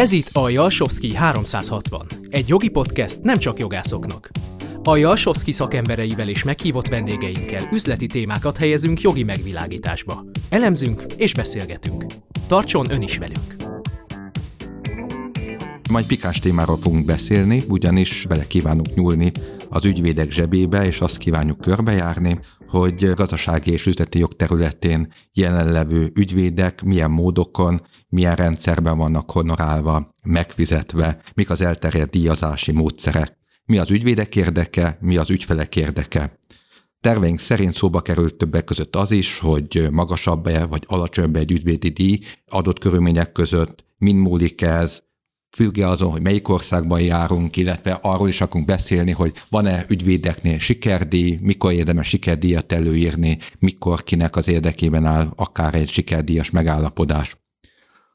Ez itt a Jalsowski 360, egy jogi podcast nem csak jogászoknak. A Jalsowski szakembereivel és meghívott vendégeinkkel üzleti témákat helyezünk jogi megvilágításba. Elemzünk és beszélgetünk. Tartson ön is velünk! Majd pikás témáról fogunk beszélni, ugyanis bele kívánunk nyúlni az ügyvédek zsebébe, és azt kívánjuk körbejárni, hogy gazdasági és üzleti jog területén jelenlevő ügyvédek milyen módokon, milyen rendszerben vannak honorálva, megfizetve, mik az elterjedt díjazási módszerek, mi az ügyvédek érdeke, mi az ügyfelek érdeke. Terveink szerint szóba került többek között az is, hogy magasabb-e vagy alacsonyabb egy ügyvédi díj adott körülmények között, min múlik ez, függ azon, hogy melyik országban járunk, illetve arról is akarunk beszélni, hogy van-e ügyvédeknél sikerdíj, mikor érdemes sikerdíjat előírni, mikor kinek az érdekében áll akár egy sikerdíjas megállapodás.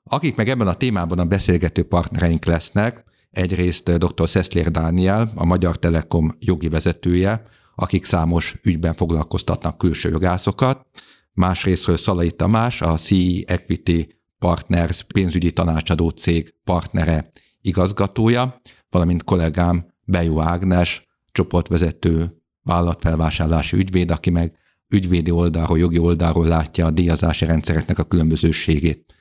Akik meg ebben a témában a beszélgető partnereink lesznek, egyrészt dr. Szeszlér Dániel, a Magyar Telekom jogi vezetője, akik számos ügyben foglalkoztatnak külső jogászokat, másrésztről Szalai Tamás, a CE Equity Partners pénzügyi tanácsadó cég partnere, igazgatója, valamint kollégám Bejó Ágnes, csoportvezető, vállalatfelvásárlási ügyvéd, aki meg ügyvédi oldalról, jogi oldalról látja a díjazási rendszereknek a különbözőségét.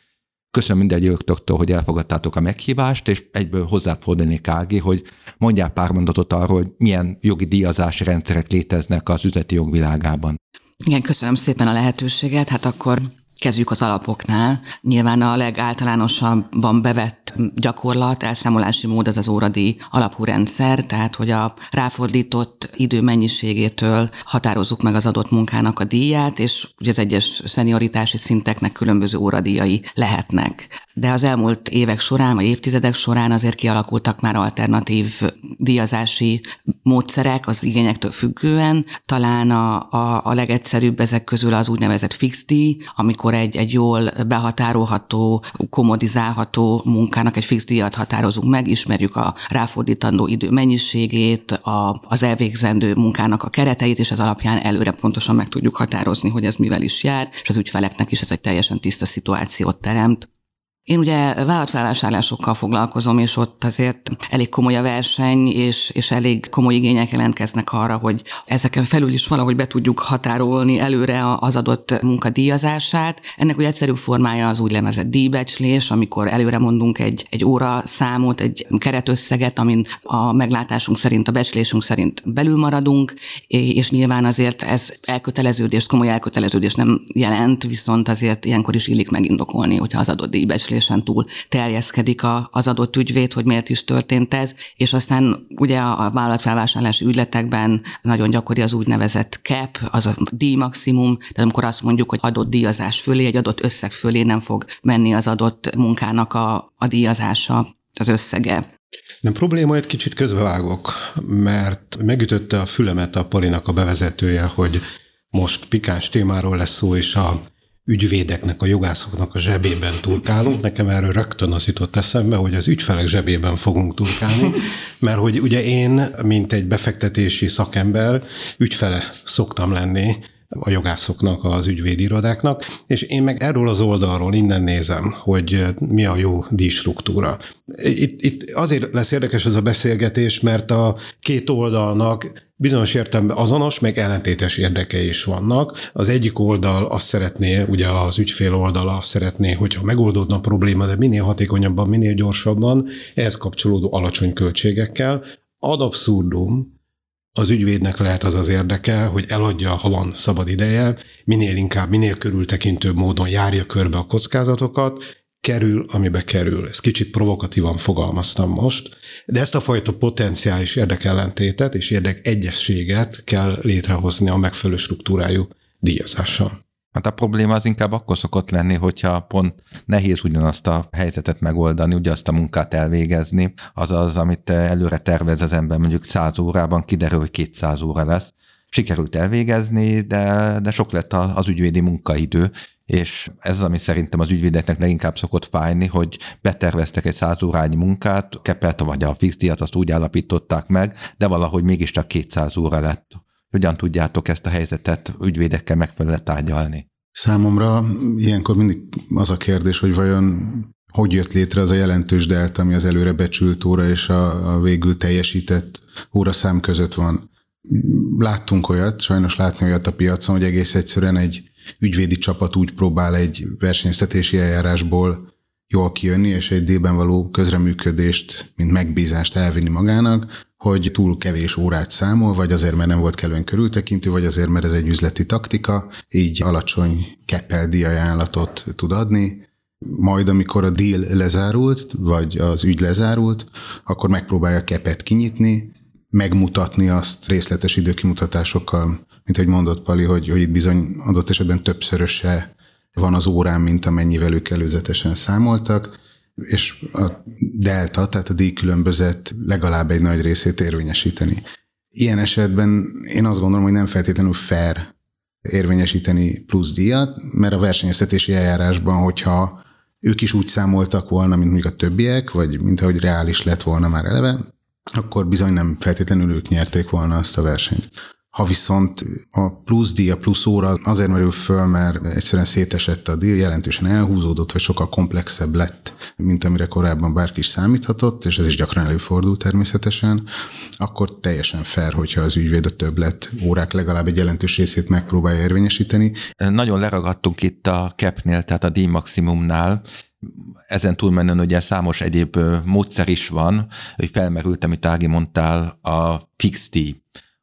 Köszönöm mindegyőktől, hogy elfogadtátok a meghívást, és egyből hozzáfordulnék Ági, hogy mondjál pár mondatot arról, hogy milyen jogi díjazási rendszerek léteznek az üzleti jogvilágában. Igen, köszönöm szépen a lehetőséget. Hát akkor Kezdjük az alapoknál. Nyilván a legáltalánosabban bevett gyakorlat, elszámolási mód az az óradi alapú rendszer, tehát hogy a ráfordított idő mennyiségétől határozzuk meg az adott munkának a díját, és ugye az egyes szenioritási szinteknek különböző óradíjai lehetnek. De az elmúlt évek során, vagy évtizedek során azért kialakultak már alternatív díjazási módszerek az igényektől függően. Talán a, a, a legegyszerűbb ezek közül az úgynevezett fix díj, amikor amikor egy, egy jól behatárolható, komodizálható munkának egy fix díjat határozunk meg, ismerjük a ráfordítandó idő mennyiségét, a, az elvégzendő munkának a kereteit, és ez alapján előre pontosan meg tudjuk határozni, hogy ez mivel is jár, és az ügyfeleknek is ez egy teljesen tiszta szituációt teremt. Én ugye vállalatfelvásárlásokkal foglalkozom, és ott azért elég komoly a verseny, és, és elég komoly igények jelentkeznek arra, hogy ezeken felül is valahogy be tudjuk határolni előre az adott munkadíjazását. Ennek ugye egyszerű formája az úgynevezett díjbecslés, amikor előre mondunk egy, egy óra számot, egy keretösszeget, amin a meglátásunk szerint, a becslésünk szerint belül maradunk, és nyilván azért ez elköteleződést, komoly elköteleződést nem jelent, viszont azért ilyenkor is illik megindokolni, hogyha az adott díjbecslés beszélésen túl terjeszkedik a, az adott ügyvéd, hogy miért is történt ez, és aztán ugye a, vállalatfelvásárlási ügyletekben nagyon gyakori az úgynevezett cap, az a díj maximum, tehát amikor azt mondjuk, hogy adott díjazás fölé, egy adott összeg fölé nem fog menni az adott munkának a, a díjazása, az összege. Nem probléma, egy kicsit közbevágok, mert megütötte a fülemet a Polinak a bevezetője, hogy most pikáns témáról lesz szó, és a ügyvédeknek, a jogászoknak a zsebében turkálunk. Nekem erről rögtön az jutott eszembe, hogy az ügyfelek zsebében fogunk turkálni, mert hogy ugye én, mint egy befektetési szakember, ügyfele szoktam lenni a jogászoknak, az ügyvédirodáknak, és én meg erről az oldalról innen nézem, hogy mi a jó díjstruktúra. Itt, itt azért lesz érdekes ez a beszélgetés, mert a két oldalnak bizonyos értelemben azonos, meg ellentétes érdekei is vannak. Az egyik oldal azt szeretné, ugye az ügyfél oldala azt szeretné, hogyha megoldódna a probléma, de minél hatékonyabban, minél gyorsabban, ehhez kapcsolódó alacsony költségekkel. Ad abszurdum, az ügyvédnek lehet az az érdeke, hogy eladja, ha van szabad ideje, minél inkább, minél körültekintőbb módon járja körbe a kockázatokat, kerül, amibe kerül. Ezt kicsit provokatívan fogalmaztam most, de ezt a fajta potenciális érdekellentétet és érdekegyességet kell létrehozni a megfelelő struktúrájú díjazással. Hát a probléma az inkább akkor szokott lenni, hogyha pont nehéz ugyanazt a helyzetet megoldani, ugye azt a munkát elvégezni, azaz, amit előre tervez az ember, mondjuk 100 órában kiderül, hogy 200 óra lesz. Sikerült elvégezni, de, de sok lett az ügyvédi munkaidő, és ez az, ami szerintem az ügyvédeknek leginkább szokott fájni, hogy beterveztek egy száz órányi munkát, kepelt vagy a fix díjat azt úgy állapították meg, de valahogy mégiscsak 200 óra lett. Hogyan tudjátok ezt a helyzetet ügyvédekkel megfelelően tárgyalni? Számomra ilyenkor mindig az a kérdés, hogy vajon hogy jött létre az a jelentős delta, ami az előre becsült óra és a, a végül teljesített óraszám között van. Láttunk olyat, sajnos látni olyat a piacon, hogy egész egyszerűen egy ügyvédi csapat úgy próbál egy versenyeztetési eljárásból jól kijönni, és egy D-ben való közreműködést, mint megbízást elvinni magának, hogy túl kevés órát számol, vagy azért, mert nem volt kellően körültekintő, vagy azért, mert ez egy üzleti taktika, így alacsony keppel ajánlatot tud adni, majd amikor a deal lezárult, vagy az ügy lezárult, akkor megpróbálja kepet kinyitni, megmutatni azt részletes időkimutatásokkal, mint hogy mondott Pali, hogy, hogy itt bizony adott esetben többszöröse van az órán, mint amennyivel ők előzetesen számoltak, és a delta, tehát a díjkülönbözet legalább egy nagy részét érvényesíteni. Ilyen esetben én azt gondolom, hogy nem feltétlenül fair érvényesíteni plusz díjat, mert a versenyeztetési eljárásban, hogyha ők is úgy számoltak volna, mint mondjuk a többiek, vagy mint ahogy reális lett volna már eleve, akkor bizony nem feltétlenül ők nyerték volna azt a versenyt. Ha viszont a plusz díj, a plusz óra azért merül föl, mert egyszerűen szétesett a díj, jelentősen elhúzódott, vagy sokkal komplexebb lett, mint amire korábban bárki is számíthatott, és ez is gyakran előfordul természetesen, akkor teljesen fair, hogyha az ügyvéd a többlet órák legalább egy jelentős részét megpróbálja érvényesíteni. Nagyon leragadtunk itt a capnél, tehát a díj maximumnál, ezen túlmenően ugye számos egyéb módszer is van, hogy felmerült, amit Ági mondtál, a fix díj.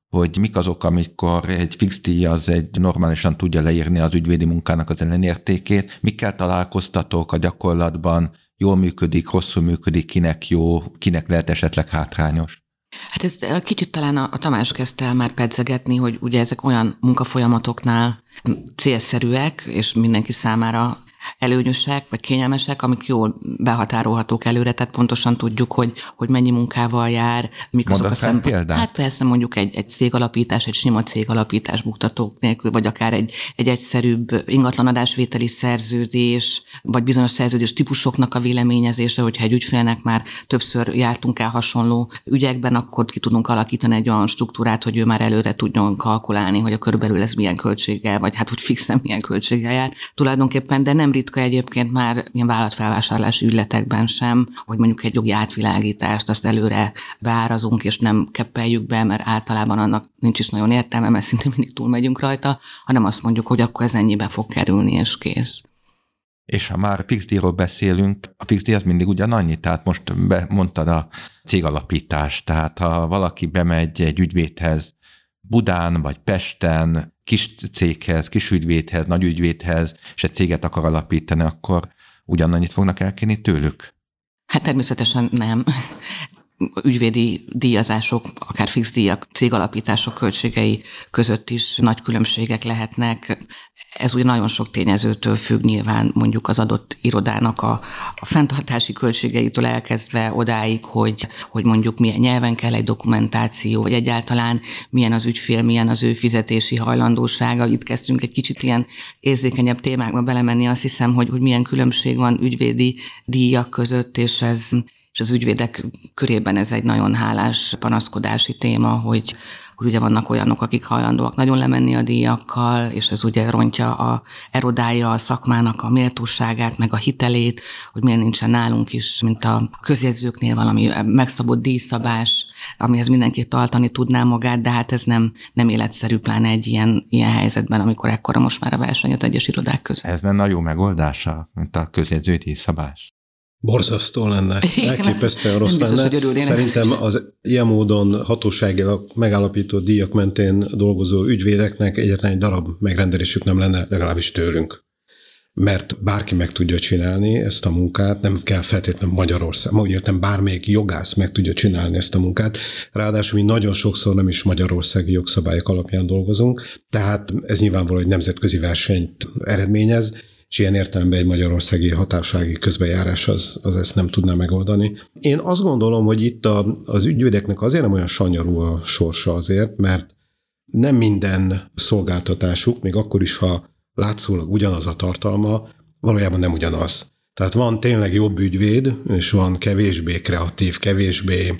Hogy mik azok, amikor egy fix díj az egy normálisan tudja leírni az ügyvédi munkának az ellenértékét, mikkel találkoztatok a gyakorlatban, jól működik, rosszul működik, kinek jó, kinek lehet esetleg hátrányos? Hát ez kicsit talán a, a Tamás kezdte el már pedzegetni, hogy ugye ezek olyan munkafolyamatoknál célszerűek, és mindenki számára előnyösek, vagy kényelmesek, amik jól behatárolhatók előre, tehát pontosan tudjuk, hogy, hogy mennyi munkával jár, mik azok a szempontok. Hát persze mondjuk egy, egy cégalapítás, egy sima cégalapítás buktatók nélkül, vagy akár egy, egy egyszerűbb ingatlanadásvételi szerződés, vagy bizonyos szerződés típusoknak a véleményezése, hogyha egy ügyfélnek már többször jártunk el hasonló ügyekben, akkor ki tudunk alakítani egy olyan struktúrát, hogy ő már előre tudjon kalkulálni, hogy a körülbelül ez milyen költséggel, vagy hát úgy fixen milyen költséggel jár tulajdonképpen, de nem nem ritka egyébként már ilyen vállalatfelvásárlási ügyletekben sem, hogy mondjuk egy jogi átvilágítást azt előre beárazunk, és nem keppeljük be, mert általában annak nincs is nagyon értelme, mert szinte mindig túlmegyünk rajta, hanem azt mondjuk, hogy akkor ez ennyibe fog kerülni, és kész. És ha már fixdíjról beszélünk, a fixdíj az mindig ugyanannyi, tehát most be, mondtad a cégalapítás, tehát ha valaki bemegy egy ügyvédhez Budán vagy Pesten, kis céghez, kis ügyvédhez, nagy ügyvédhez, és egy céget akar alapítani, akkor ugyanannyit fognak elkérni tőlük? Hát természetesen nem ügyvédi díjazások, akár fix díjak, cégalapítások költségei között is nagy különbségek lehetnek. Ez ugye nagyon sok tényezőtől függ nyilván mondjuk az adott irodának a, a fenntartási költségeitől elkezdve odáig, hogy, hogy mondjuk milyen nyelven kell egy dokumentáció, vagy egyáltalán milyen az ügyfél, milyen az ő fizetési hajlandósága. Itt kezdtünk egy kicsit ilyen érzékenyebb témákba belemenni, azt hiszem, hogy, hogy milyen különbség van ügyvédi díjak között, és ez és az ügyvédek körében ez egy nagyon hálás panaszkodási téma, hogy, hogy ugye vannak olyanok, akik hajlandóak nagyon lemenni a díjakkal, és ez ugye rontja, a, erodálja a szakmának a méltóságát, meg a hitelét, hogy miért nincsen nálunk is, mint a közjegyzőknél valami megszabott díjszabás, amihez mindenki tartani tudná magát, de hát ez nem, nem életszerű, pláne egy ilyen, ilyen helyzetben, amikor ekkora most már a verseny az egyes irodák között. Ez lenne a jó megoldása, mint a közjegyző díjszabás. Borzasztó lenne, elképesztően rossz biztos, lenne. Szerintem az ilyen módon hatóságilag megállapított díjak mentén dolgozó ügyvédeknek egyetlen egy darab megrendelésük nem lenne, legalábbis tőlünk. Mert bárki meg tudja csinálni ezt a munkát, nem kell feltétlenül Magyarország. Ma úgy értem, bármelyik jogász meg tudja csinálni ezt a munkát. Ráadásul mi nagyon sokszor nem is magyarországi jogszabályok alapján dolgozunk, tehát ez nyilvánvaló, hogy nemzetközi versenyt eredményez, és ilyen értelemben egy magyarországi hatásági közbejárás az, az ezt nem tudná megoldani. Én azt gondolom, hogy itt a, az ügyvédeknek azért nem olyan sanyarú a sorsa azért, mert nem minden szolgáltatásuk, még akkor is, ha látszólag ugyanaz a tartalma, valójában nem ugyanaz. Tehát van tényleg jobb ügyvéd, és van kevésbé kreatív, kevésbé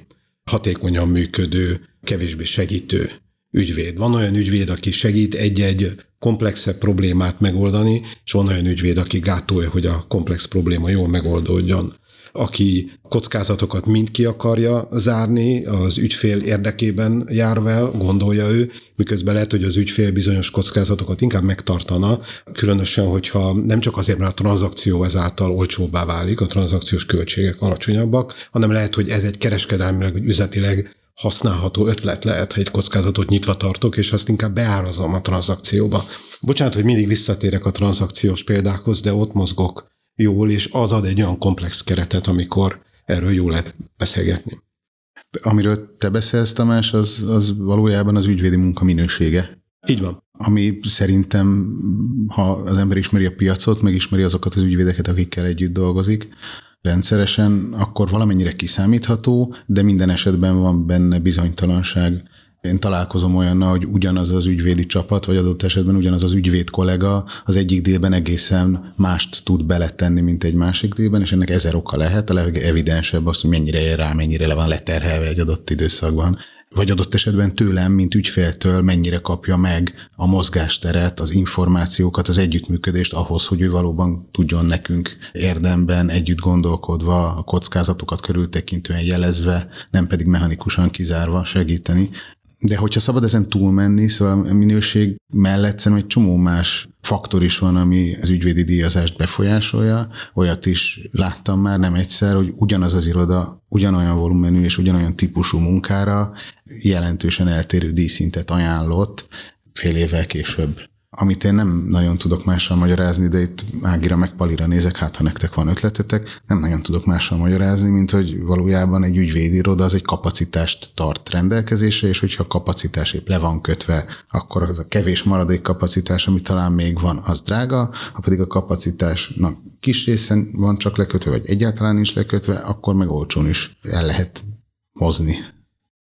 hatékonyan működő, kevésbé segítő ügyvéd. Van olyan ügyvéd, aki segít egy-egy komplexebb problémát megoldani, és van olyan ügyvéd, aki gátolja, hogy a komplex probléma jól megoldódjon. Aki kockázatokat mind ki akarja zárni, az ügyfél érdekében jár el, gondolja ő, miközben lehet, hogy az ügyfél bizonyos kockázatokat inkább megtartana, különösen, hogyha nem csak azért, mert a tranzakció ezáltal olcsóbbá válik, a tranzakciós költségek alacsonyabbak, hanem lehet, hogy ez egy kereskedelmileg, vagy üzletileg használható ötlet lehet, ha egy kockázatot nyitva tartok, és azt inkább beárazom a tranzakcióba. Bocsánat, hogy mindig visszatérek a tranzakciós példákhoz, de ott mozgok jól, és az ad egy olyan komplex keretet, amikor erről jól lehet beszélgetni. Amiről te beszélsz, Tamás, az, az valójában az ügyvédi munka minősége. Így van. Ami szerintem, ha az ember ismeri a piacot, megismeri azokat az ügyvédeket, akikkel együtt dolgozik, rendszeresen, akkor valamennyire kiszámítható, de minden esetben van benne bizonytalanság. Én találkozom olyannal, hogy ugyanaz az ügyvédi csapat, vagy adott esetben ugyanaz az ügyvéd kollega az egyik délben egészen mást tud beletenni, mint egy másik délben, és ennek ezer oka lehet. A legevidensebb az, hogy mennyire ér rá, mennyire le van leterhelve egy adott időszakban vagy adott esetben tőlem, mint ügyféltől mennyire kapja meg a mozgásteret, az információkat, az együttműködést ahhoz, hogy ő valóban tudjon nekünk érdemben együtt gondolkodva, a kockázatokat körültekintően jelezve, nem pedig mechanikusan kizárva segíteni. De hogyha szabad ezen túlmenni, szóval a minőség mellett szerintem egy csomó más faktor is van, ami az ügyvédi díjazást befolyásolja. Olyat is láttam már nem egyszer, hogy ugyanaz az iroda ugyanolyan volumenű és ugyanolyan típusú munkára jelentősen eltérő díjszintet ajánlott fél évvel később amit én nem nagyon tudok mással magyarázni, de itt Ágira meg Palira nézek, hát ha nektek van ötletetek, nem nagyon tudok mással magyarázni, mint hogy valójában egy ügyvédiroda az egy kapacitást tart rendelkezésre, és hogyha a kapacitás épp le van kötve, akkor az a kevés maradék kapacitás, ami talán még van, az drága, ha pedig a kapacitásnak kis részen van csak lekötve, vagy egyáltalán nincs lekötve, akkor meg olcsón is el lehet hozni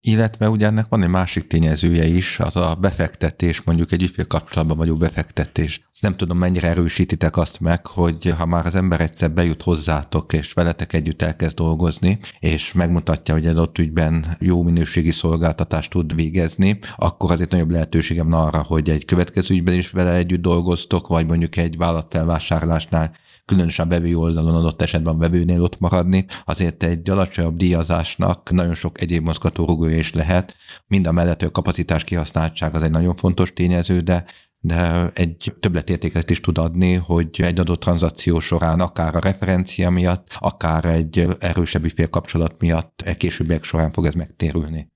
illetve ugye ennek van egy másik tényezője is, az a befektetés, mondjuk egy ügyfél kapcsolatban vagyó befektetés. Azt nem tudom, mennyire erősítitek azt meg, hogy ha már az ember egyszer bejut hozzátok, és veletek együtt elkezd dolgozni, és megmutatja, hogy ez ott ügyben jó minőségi szolgáltatást tud végezni, akkor azért nagyobb lehetőségem van arra, hogy egy következő ügyben is vele együtt dolgoztok, vagy mondjuk egy vállalatfelvásárlásnál különösen a vevő oldalon adott esetben a vevőnél ott maradni, azért egy alacsonyabb díjazásnak nagyon sok egyéb mozgatórugója is lehet. Mind a mellett, a kapacitás kihasználtság az egy nagyon fontos tényező, de de egy többletértéket is tud adni, hogy egy adott tranzakció során akár a referencia miatt, akár egy erősebb ügyfélkapcsolat miatt e későbbiek során fog ez megtérülni.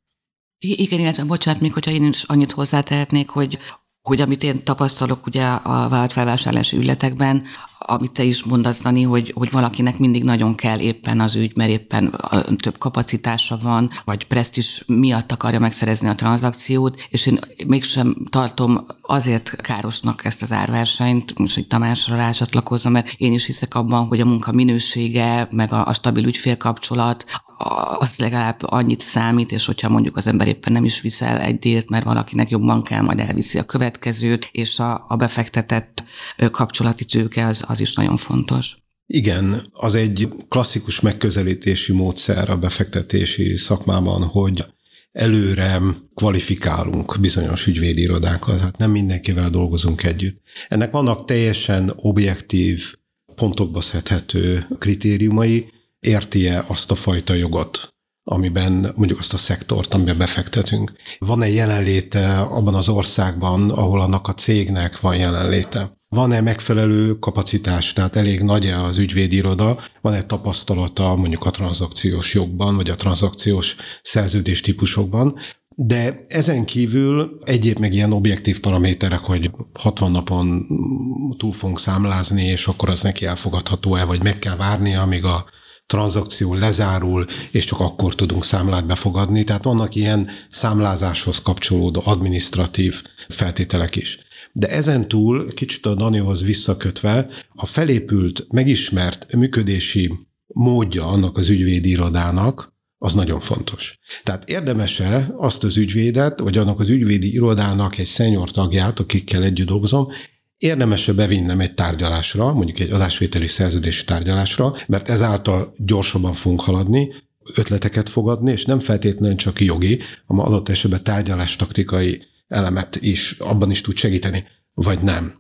Igen, illetve bocsánat, még hogyha én is annyit hozzátehetnék, hogy hogy amit én tapasztalok ugye a vállalatfelvásárlási ügyletekben, amit te is mondasz, Dani, hogy, hogy valakinek mindig nagyon kell éppen az ügy, mert éppen több kapacitása van, vagy presztis miatt akarja megszerezni a tranzakciót, és én mégsem tartom azért károsnak ezt az árversenyt, most itt Tamásra rácsatlakozom, mert én is hiszek abban, hogy a munka minősége, meg a, a stabil ügyfélkapcsolat, az legalább annyit számít, és hogyha mondjuk az ember éppen nem is viszel egy délt, mert valakinek jobban kell, majd elviszi a következőt, és a, a befektetett kapcsolati tőke az, az is nagyon fontos. Igen, az egy klasszikus megközelítési módszer a befektetési szakmában, hogy előre kvalifikálunk bizonyos ügyvédi hát nem mindenkivel dolgozunk együtt. Ennek vannak teljesen objektív, pontokba szedhető kritériumai, érti-e azt a fajta jogot, amiben mondjuk azt a szektort, amiben befektetünk. Van-e jelenléte abban az országban, ahol annak a cégnek van jelenléte? Van-e megfelelő kapacitás, tehát elég nagy-e az ügyvédiroda, van-e tapasztalata mondjuk a tranzakciós jogban, vagy a tranzakciós szerződés típusokban, de ezen kívül egyéb meg ilyen objektív paraméterek, hogy 60 napon túl fogunk számlázni, és akkor az neki elfogadható-e, vagy meg kell várnia, amíg a tranzakció lezárul, és csak akkor tudunk számlát befogadni. Tehát vannak ilyen számlázáshoz kapcsolódó administratív feltételek is. De ezen túl, kicsit a Danihoz visszakötve, a felépült, megismert működési módja annak az ügyvédi irodának, az nagyon fontos. Tehát érdemese azt az ügyvédet, vagy annak az ügyvédi irodának egy szenyor tagját, akikkel együtt dolgozom, érdemese bevinnem egy tárgyalásra, mondjuk egy adásvételi szerződési tárgyalásra, mert ezáltal gyorsabban fogunk haladni, ötleteket fogadni, és nem feltétlenül csak jogi, hanem adott esetben tárgyalás taktikai elemet is abban is tud segíteni. vagy nem.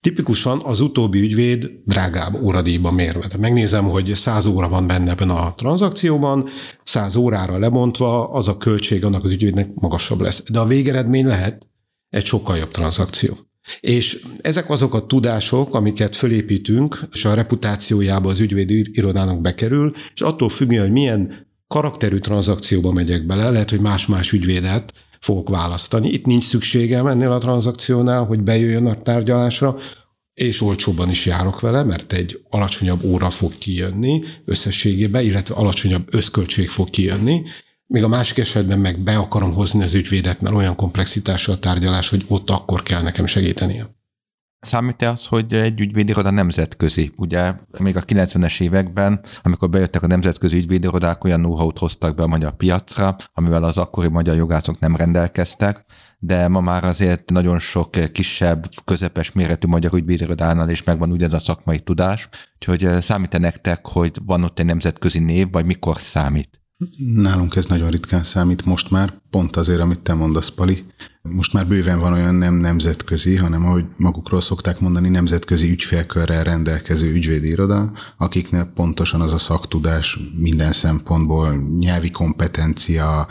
Tipikusan az utóbbi ügyvéd drágább óradíjban mérve. Tehát megnézem, hogy 100 óra van benne ebben a tranzakcióban, 100 órára lebontva az a költség annak az ügyvédnek magasabb lesz. De a végeredmény lehet egy sokkal jobb tranzakció. És ezek azok a tudások, amiket fölépítünk, és a reputációjába az ügyvédi irodának bekerül, és attól függően, hogy milyen karakterű tranzakcióba megyek bele, lehet, hogy más-más ügyvédet fogok választani. Itt nincs szükségem ennél a tranzakciónál, hogy bejöjjön a tárgyalásra, és olcsóbban is járok vele, mert egy alacsonyabb óra fog kijönni összességében, illetve alacsonyabb összköltség fog kijönni, még a másik esetben meg be akarom hozni az ügyvédet, mert olyan komplexitása a tárgyalás, hogy ott akkor kell nekem segítenie. Számít-e az, hogy egy ügyvédiroda nemzetközi? Ugye még a 90-es években, amikor bejöttek a nemzetközi ügyvédirodák, olyan know hoztak be a magyar piacra, amivel az akkori magyar jogászok nem rendelkeztek, de ma már azért nagyon sok kisebb, közepes méretű magyar ügyvédirodánál is megvan ugyanaz a szakmai tudás, úgyhogy számít-e nektek, hogy van ott egy nemzetközi név, vagy mikor számít? Nálunk ez nagyon ritkán számít most már, pont azért, amit te mondasz, Pali. Most már bőven van olyan nem nemzetközi, hanem ahogy magukról szokták mondani, nemzetközi ügyfélkörrel rendelkező ügyvédi iroda, akiknek pontosan az a szaktudás minden szempontból, nyelvi kompetencia,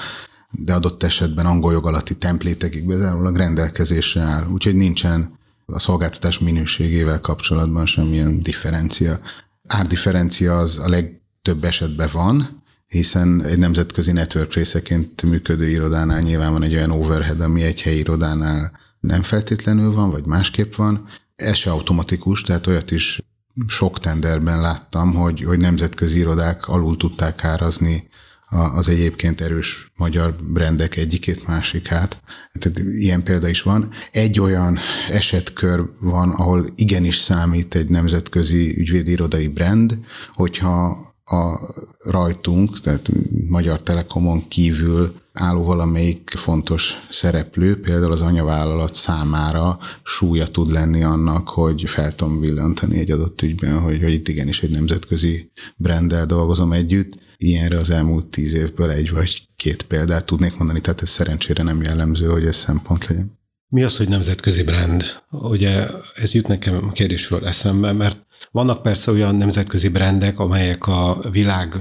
de adott esetben angol jog alatti templétekig bezárólag rendelkezésre áll. Úgyhogy nincsen a szolgáltatás minőségével kapcsolatban semmilyen differencia. Árdifferencia az a legtöbb esetben van, hiszen egy nemzetközi network részeként működő irodánál nyilván van egy olyan overhead, ami egy helyi irodánál nem feltétlenül van, vagy másképp van. Ez se automatikus, tehát olyat is sok tenderben láttam, hogy, hogy nemzetközi irodák alul tudták árazni az egyébként erős magyar brendek egyikét másikát. Tehát ilyen példa is van. Egy olyan esetkör van, ahol igenis számít egy nemzetközi ügyvédi irodai brand, hogyha a rajtunk, tehát Magyar Telekomon kívül álló valamelyik fontos szereplő, például az anyavállalat számára súlya tud lenni annak, hogy fel tudom villantani egy adott ügyben, hogy, hogy itt igenis egy nemzetközi brenddel dolgozom együtt. Ilyenre az elmúlt tíz évből egy vagy két példát tudnék mondani, tehát ez szerencsére nem jellemző, hogy ez szempont legyen. Mi az, hogy nemzetközi brand? Ugye ez jut nekem a kérdésről eszembe, mert vannak persze olyan nemzetközi brendek, amelyek a világ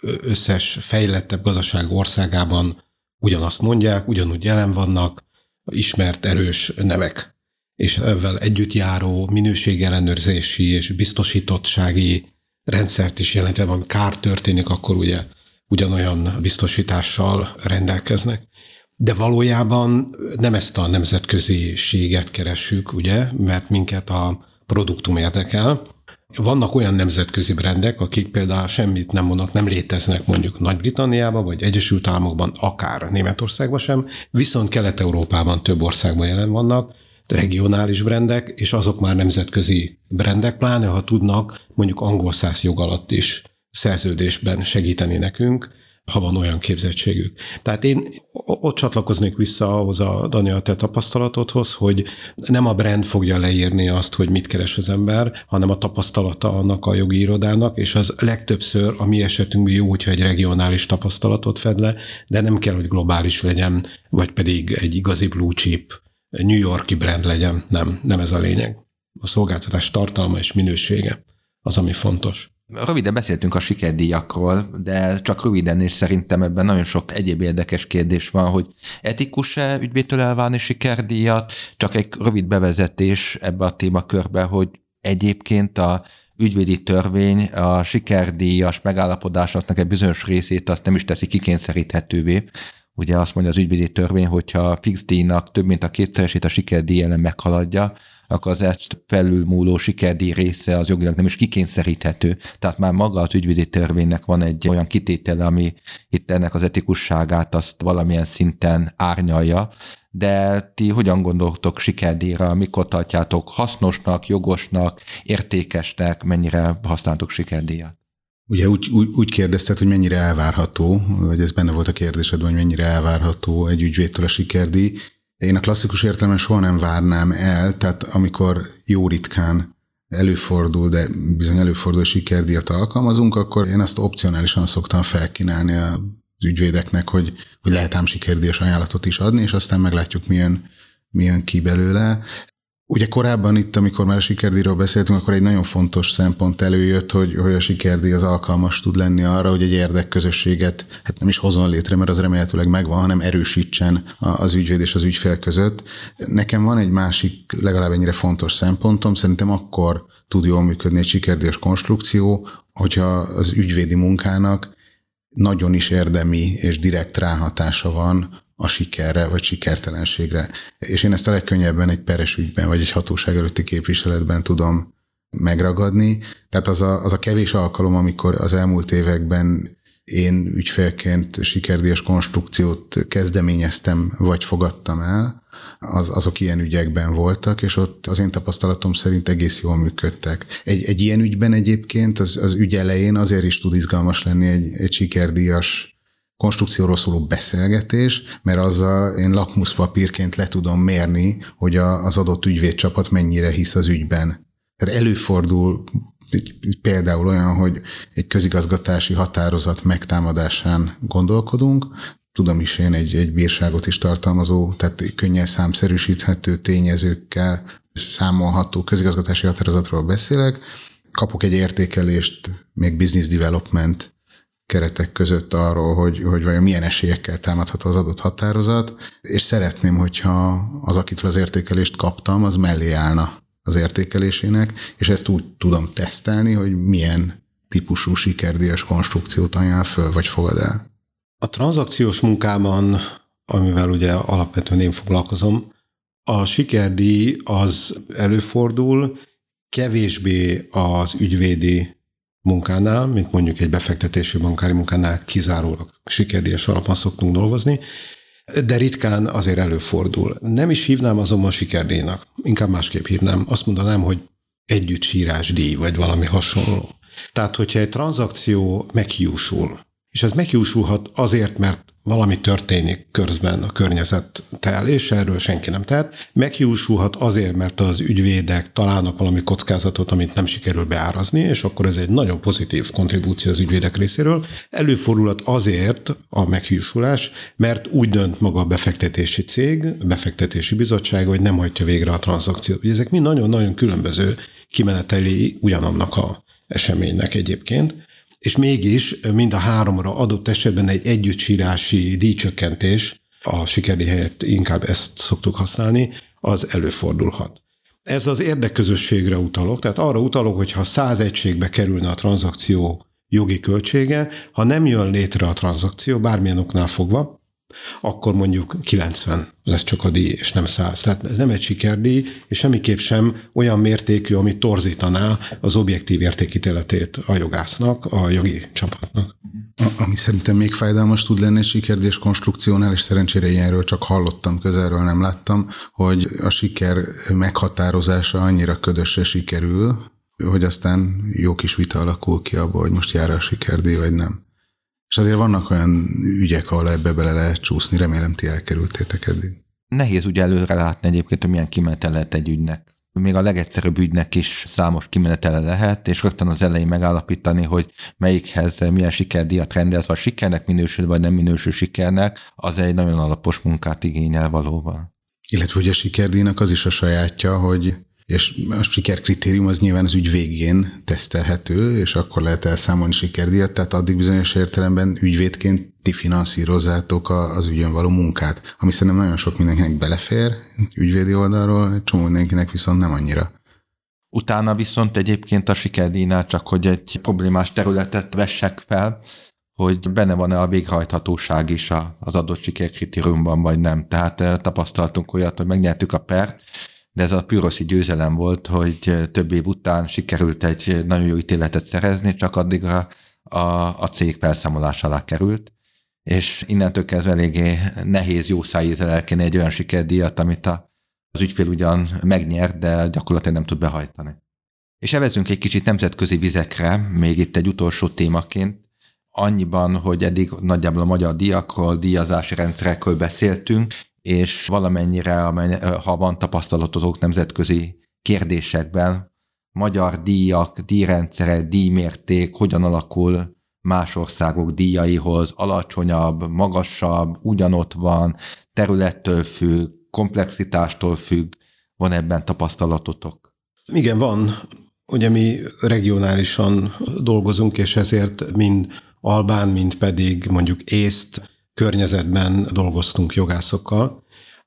összes fejlettebb gazdaság országában ugyanazt mondják, ugyanúgy jelen vannak, ismert erős nevek, és ezzel együtt járó minőségellenőrzési és biztosítottsági rendszert is jelentve van, kár történik, akkor ugye ugyanolyan biztosítással rendelkeznek. De valójában nem ezt a nemzetköziséget keressük, ugye, mert minket a produktum érdekel, vannak olyan nemzetközi brendek, akik például semmit nem mondnak, nem léteznek mondjuk Nagy-Britanniában, vagy Egyesült Államokban, akár Németországban sem, viszont Kelet-Európában több országban jelen vannak, regionális brendek, és azok már nemzetközi brendek, pláne ha tudnak mondjuk angol száz jog alatt is szerződésben segíteni nekünk, ha van olyan képzettségük. Tehát én ott csatlakoznék vissza ahhoz a Daniel te tapasztalatodhoz, hogy nem a brand fogja leírni azt, hogy mit keres az ember, hanem a tapasztalata annak a jogi irodának, és az legtöbbször a mi esetünkben jó, hogyha egy regionális tapasztalatot fed le, de nem kell, hogy globális legyen, vagy pedig egy igazi blue chip New Yorki brand legyen. Nem, nem ez a lényeg. A szolgáltatás tartalma és minősége az, ami fontos. Röviden beszéltünk a sikerdíjakról, de csak röviden, és szerintem ebben nagyon sok egyéb érdekes kérdés van, hogy etikus-e ügyvédtől elválni sikerdíjat, csak egy rövid bevezetés ebbe a témakörbe, hogy egyébként a ügyvédi törvény a sikerdíjas megállapodásoknak egy bizonyos részét azt nem is teszi kikényszeríthetővé. Ugye azt mondja az ügyvédi törvény, hogyha fix díjnak több mint a kétszeresét a sikerdíj ellen meghaladja, akkor az ezt felülmúló sikerdi része az jogilag nem is kikényszeríthető. Tehát már maga az ügyvédi törvénynek van egy olyan kitétele, ami itt ennek az etikusságát azt valamilyen szinten árnyalja, de ti hogyan gondoltok sikerdíjra, mikor tartjátok hasznosnak, jogosnak, értékesnek, mennyire használtok sikerdíjat? Ugye úgy, úgy, úgy kérdezted, hogy mennyire elvárható, vagy ez benne volt a kérdésedben, hogy mennyire elvárható egy ügyvédtől a sikerdíj. Én a klasszikus értelemben soha nem várnám el, tehát amikor jó ritkán előfordul, de bizony előfordul sikerdíjat alkalmazunk, akkor én azt opcionálisan szoktam felkínálni a ügyvédeknek, hogy, hogy lehet ám sikerdíjas ajánlatot is adni, és aztán meglátjuk, milyen, milyen ki belőle. Ugye korábban itt, amikor már a sikerdíjról beszéltünk, akkor egy nagyon fontos szempont előjött, hogy, hogy a sikerdíj az alkalmas tud lenni arra, hogy egy érdekközösséget hát nem is hozzon létre, mert az remélhetőleg megvan, hanem erősítsen az ügyvéd és az ügyfél között. Nekem van egy másik, legalább ennyire fontos szempontom, szerintem akkor tud jól működni egy sikerdíjas konstrukció, hogyha az ügyvédi munkának nagyon is érdemi és direkt ráhatása van a sikerre vagy sikertelenségre. És én ezt a legkönnyebben egy peres ügyben vagy egy hatóság előtti képviseletben tudom megragadni. Tehát az a, az a kevés alkalom, amikor az elmúlt években én ügyfélként sikerdíjas konstrukciót kezdeményeztem, vagy fogadtam el, az, azok ilyen ügyekben voltak, és ott az én tapasztalatom szerint egész jól működtek. Egy, egy ilyen ügyben egyébként az, az ügy elején azért is tud izgalmas lenni egy, egy sikerdíjas konstrukcióról szóló beszélgetés, mert azzal én lakmuszpapírként le tudom mérni, hogy a, az adott ügyvédcsapat mennyire hisz az ügyben. Tehát előfordul például olyan, hogy egy közigazgatási határozat megtámadásán gondolkodunk, tudom is én egy, egy bírságot is tartalmazó, tehát könnyen számszerűsíthető tényezőkkel számolható közigazgatási határozatról beszélek, kapok egy értékelést, még business development keretek között arról, hogy, hogy vajon milyen esélyekkel támadhat az adott határozat, és szeretném, hogyha az, akitől az értékelést kaptam, az mellé állna az értékelésének, és ezt úgy tudom tesztelni, hogy milyen típusú sikerdíjas konstrukciót ajánl föl, vagy fogad el. A tranzakciós munkában, amivel ugye alapvetően én foglalkozom, a sikerdíj az előfordul, kevésbé az ügyvédi munkánál, mint mondjuk egy befektetési bankári munkánál kizárólag sikerdíjas alapon szoktunk dolgozni, de ritkán azért előfordul. Nem is hívnám azonban sikerdíjnak, inkább másképp hívnám. Azt mondanám, hogy együtt sírás díj, vagy valami hasonló. Tehát, hogyha egy tranzakció meghiúsul, és ez meghiúsulhat azért, mert valami történik közben a környezettel, és erről senki nem tehet. Meghiúsulhat azért, mert az ügyvédek találnak valami kockázatot, amit nem sikerül beárazni, és akkor ez egy nagyon pozitív kontribúció az ügyvédek részéről. Előfordulhat azért a meghiúsulás, mert úgy dönt maga a befektetési cég, a befektetési bizottság, hogy nem hagyja végre a tranzakciót. Ezek mind nagyon-nagyon különböző kimeneteli ugyanannak a eseménynek egyébként és mégis mind a háromra adott esetben egy együttsírási díjcsökkentés, a sikeri helyett inkább ezt szoktuk használni, az előfordulhat. Ez az érdekközösségre utalok, tehát arra utalok, hogy ha száz egységbe kerülne a tranzakció jogi költsége, ha nem jön létre a tranzakció, bármilyen oknál fogva, akkor mondjuk 90 lesz csak a díj, és nem 100. Tehát ez nem egy sikerdíj, és semmiképp sem olyan mértékű, ami torzítaná az objektív értékítéletét a jogásznak, a jogi csapatnak. Ami szerintem még fájdalmas tud lenni egy sikerdés konstrukciónál, és szerencsére ilyenről csak hallottam, közelről nem láttam, hogy a siker meghatározása annyira ködösre sikerül, hogy aztán jó kis vita alakul ki abból, hogy most jár a sikerdíj, vagy nem. És azért vannak olyan ügyek, ahol ebbe bele lehet csúszni, remélem ti elkerültétek eddig. Nehéz ugye előre látni egyébként, hogy milyen kimenetele lehet egy ügynek. Még a legegyszerűbb ügynek is számos kimenetele lehet, és rögtön az elején megállapítani, hogy melyikhez milyen sikerdíjat rendelsz, vagy sikernek minősül, vagy nem minősül sikernek, az egy nagyon alapos munkát igényel valóban. Illetve hogy a sikerdíjnak az is a sajátja, hogy és a sikerkritérium az nyilván az ügy végén tesztelhető, és akkor lehet elszámolni sikerdíjat, tehát addig bizonyos értelemben ügyvédként ti finanszírozzátok az ügyön való munkát, ami szerintem nagyon sok mindenkinek belefér ügyvédi oldalról, csomó mindenkinek viszont nem annyira. Utána viszont egyébként a sikerdíjnál csak, hogy egy problémás területet vessek fel, hogy benne van-e a végrehajthatóság is az adott sikerkritériumban, vagy nem. Tehát eh, tapasztaltunk olyat, hogy megnyertük a pert, de ez a püroszi győzelem volt, hogy több év után sikerült egy nagyon jó ítéletet szerezni, csak addig a, a, cég felszámolás alá került, és innentől kezdve eléggé nehéz jó szájízzel egy olyan sikerdíjat, amit a, az ügyfél ugyan megnyert, de gyakorlatilag nem tud behajtani. És evezünk egy kicsit nemzetközi vizekre, még itt egy utolsó témaként, annyiban, hogy eddig nagyjából a magyar díjakról, díjazási rendszerekről beszéltünk, és valamennyire, ha van tapasztalatotok nemzetközi kérdésekben, magyar díjak, díjrendszerek, díjmérték hogyan alakul más országok díjaihoz, alacsonyabb, magasabb, ugyanott van, területtől függ, komplexitástól függ, Van ebben tapasztalatotok? Igen, van. Ugye mi regionálisan dolgozunk, és ezért mind albán, mind pedig mondjuk észt környezetben dolgoztunk jogászokkal.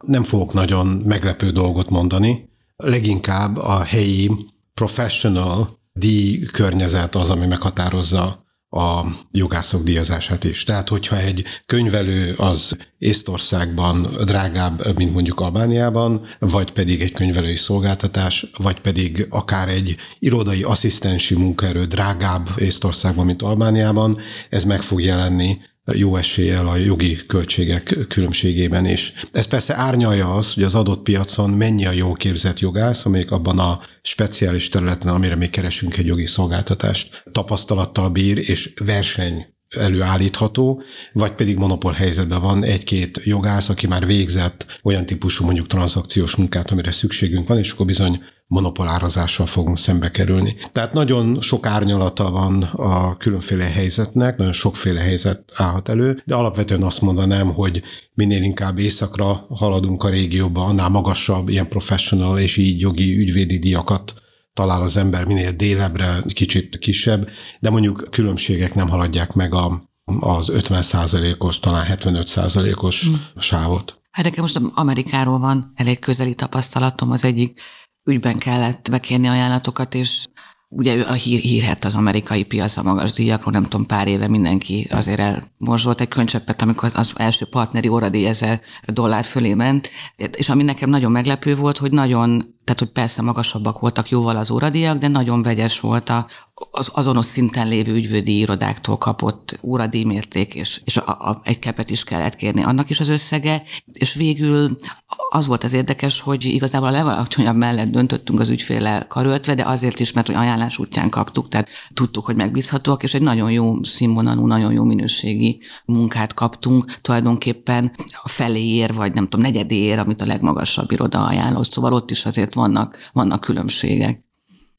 Nem fogok nagyon meglepő dolgot mondani. Leginkább a helyi professional díj környezet az, ami meghatározza a jogászok díjazását is. Tehát, hogyha egy könyvelő az Észtországban drágább, mint mondjuk Albániában, vagy pedig egy könyvelői szolgáltatás, vagy pedig akár egy irodai asszisztensi munkaerő drágább Észtországban, mint Albániában, ez meg fog jelenni jó eséllyel a jogi költségek különbségében is. Ez persze árnyalja az, hogy az adott piacon mennyi a jó képzett jogász, amelyik abban a speciális területen, amire még keresünk egy jogi szolgáltatást, tapasztalattal bír, és verseny előállítható, vagy pedig monopól helyzetben van egy-két jogász, aki már végzett olyan típusú mondjuk tranzakciós munkát, amire szükségünk van, és akkor bizony monopolározással fogunk szembe kerülni. Tehát nagyon sok árnyalata van a különféle helyzetnek, nagyon sokféle helyzet állhat elő, de alapvetően azt mondanám, hogy minél inkább északra haladunk a régióba, annál magasabb ilyen professional és így jogi ügyvédi diakat talál az ember minél délebbre, kicsit kisebb, de mondjuk különbségek nem haladják meg a, az 50% os talán 75% os hmm. sávot. Hát nekem most Amerikáról van elég közeli tapasztalatom. Az egyik ügyben kellett bekérni ajánlatokat, és ugye a hír, hírhet az amerikai piac a magas díjakról, nem tudom, pár éve mindenki azért elmorzsolt egy könycseppet, amikor az első partneri óradíj ezer dollár fölé ment, és ami nekem nagyon meglepő volt, hogy nagyon tehát, hogy persze magasabbak voltak jóval az óradíjak, de nagyon vegyes volt a, az azonos szinten lévő ügyvédi irodáktól kapott óradíjmérték, és, és a, a, egy kepet is kellett kérni, annak is az összege, és végül az volt az érdekes, hogy igazából a legalacsonyabb mellett döntöttünk az ügyféle karöltve, de azért is, mert hogy ajánlás útján kaptuk, tehát tudtuk, hogy megbízhatóak, és egy nagyon jó színvonalú, nagyon jó minőségi munkát kaptunk, tulajdonképpen a feléért, vagy nem tudom, negyedéért, amit a legmagasabb iroda ajánlott, szóval ott is azért vannak, vannak különbségek.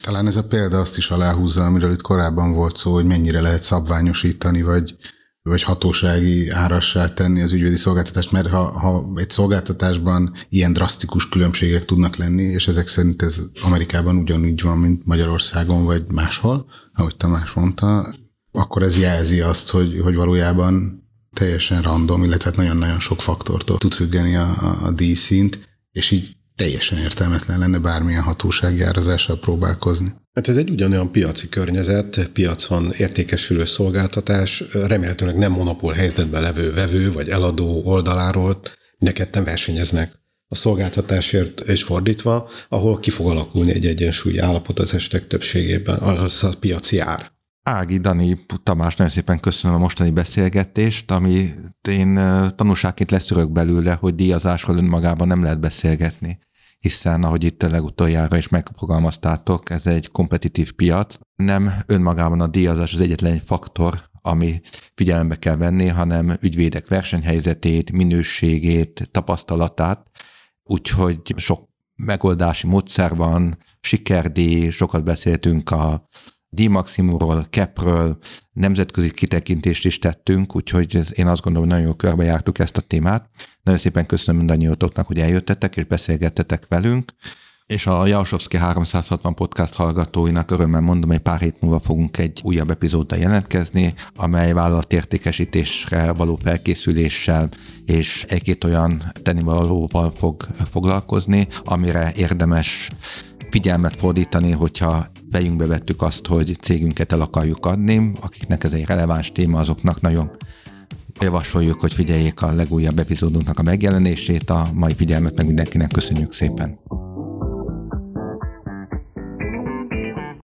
Talán ez a példa azt is aláhúzza, amiről itt korábban volt szó, hogy mennyire lehet szabványosítani, vagy, vagy hatósági árassá tenni az ügyvédi szolgáltatást, mert ha, ha egy szolgáltatásban ilyen drasztikus különbségek tudnak lenni, és ezek szerint ez Amerikában ugyanúgy van, mint Magyarországon, vagy máshol, ahogy Tamás mondta, akkor ez jelzi azt, hogy, hogy valójában teljesen random, illetve hát nagyon-nagyon sok faktortól tud függeni a, a, a díjszint, és így teljesen értelmetlen lenne bármilyen hatósági árazással próbálkozni. Hát ez egy ugyanolyan piaci környezet, piacon értékesülő szolgáltatás, remélhetőleg nem monopól helyzetben levő vevő vagy eladó oldaláról, neketten versenyeznek a szolgáltatásért és fordítva, ahol ki fog alakulni egy egyensúlyi állapot az estek többségében, az a piaci ár. Ági, Dani, Tamás, nagyon szépen köszönöm a mostani beszélgetést, ami én tanulságként leszörök belőle, hogy díjazásról önmagában nem lehet beszélgetni hiszen ahogy itt legutoljára is megfogalmaztátok, ez egy kompetitív piac. Nem önmagában a díjazás az egyetlen egy faktor, ami figyelembe kell venni, hanem ügyvédek versenyhelyzetét, minőségét, tapasztalatát, úgyhogy sok megoldási módszer van, sikerdíj, sokat beszéltünk a D-maximumról, capről, nemzetközi kitekintést is tettünk, úgyhogy én azt gondolom, hogy nagyon jól körbejártuk ezt a témát. Nagyon szépen köszönöm mindannyiótoknak, hogy eljöttetek és beszélgettetek velünk, és a Jausovszki 360 podcast hallgatóinak örömmel mondom, hogy pár hét múlva fogunk egy újabb epizóddal jelentkezni, amely vállalatértékesítésre való felkészüléssel és egy-két olyan tennivalóval fog foglalkozni, amire érdemes figyelmet fordítani, hogyha fejünkbe vettük azt, hogy cégünket el akarjuk adni, akiknek ez egy releváns téma, azoknak nagyon javasoljuk, hogy figyeljék a legújabb epizódunknak a megjelenését. A mai figyelmet meg mindenkinek köszönjük szépen.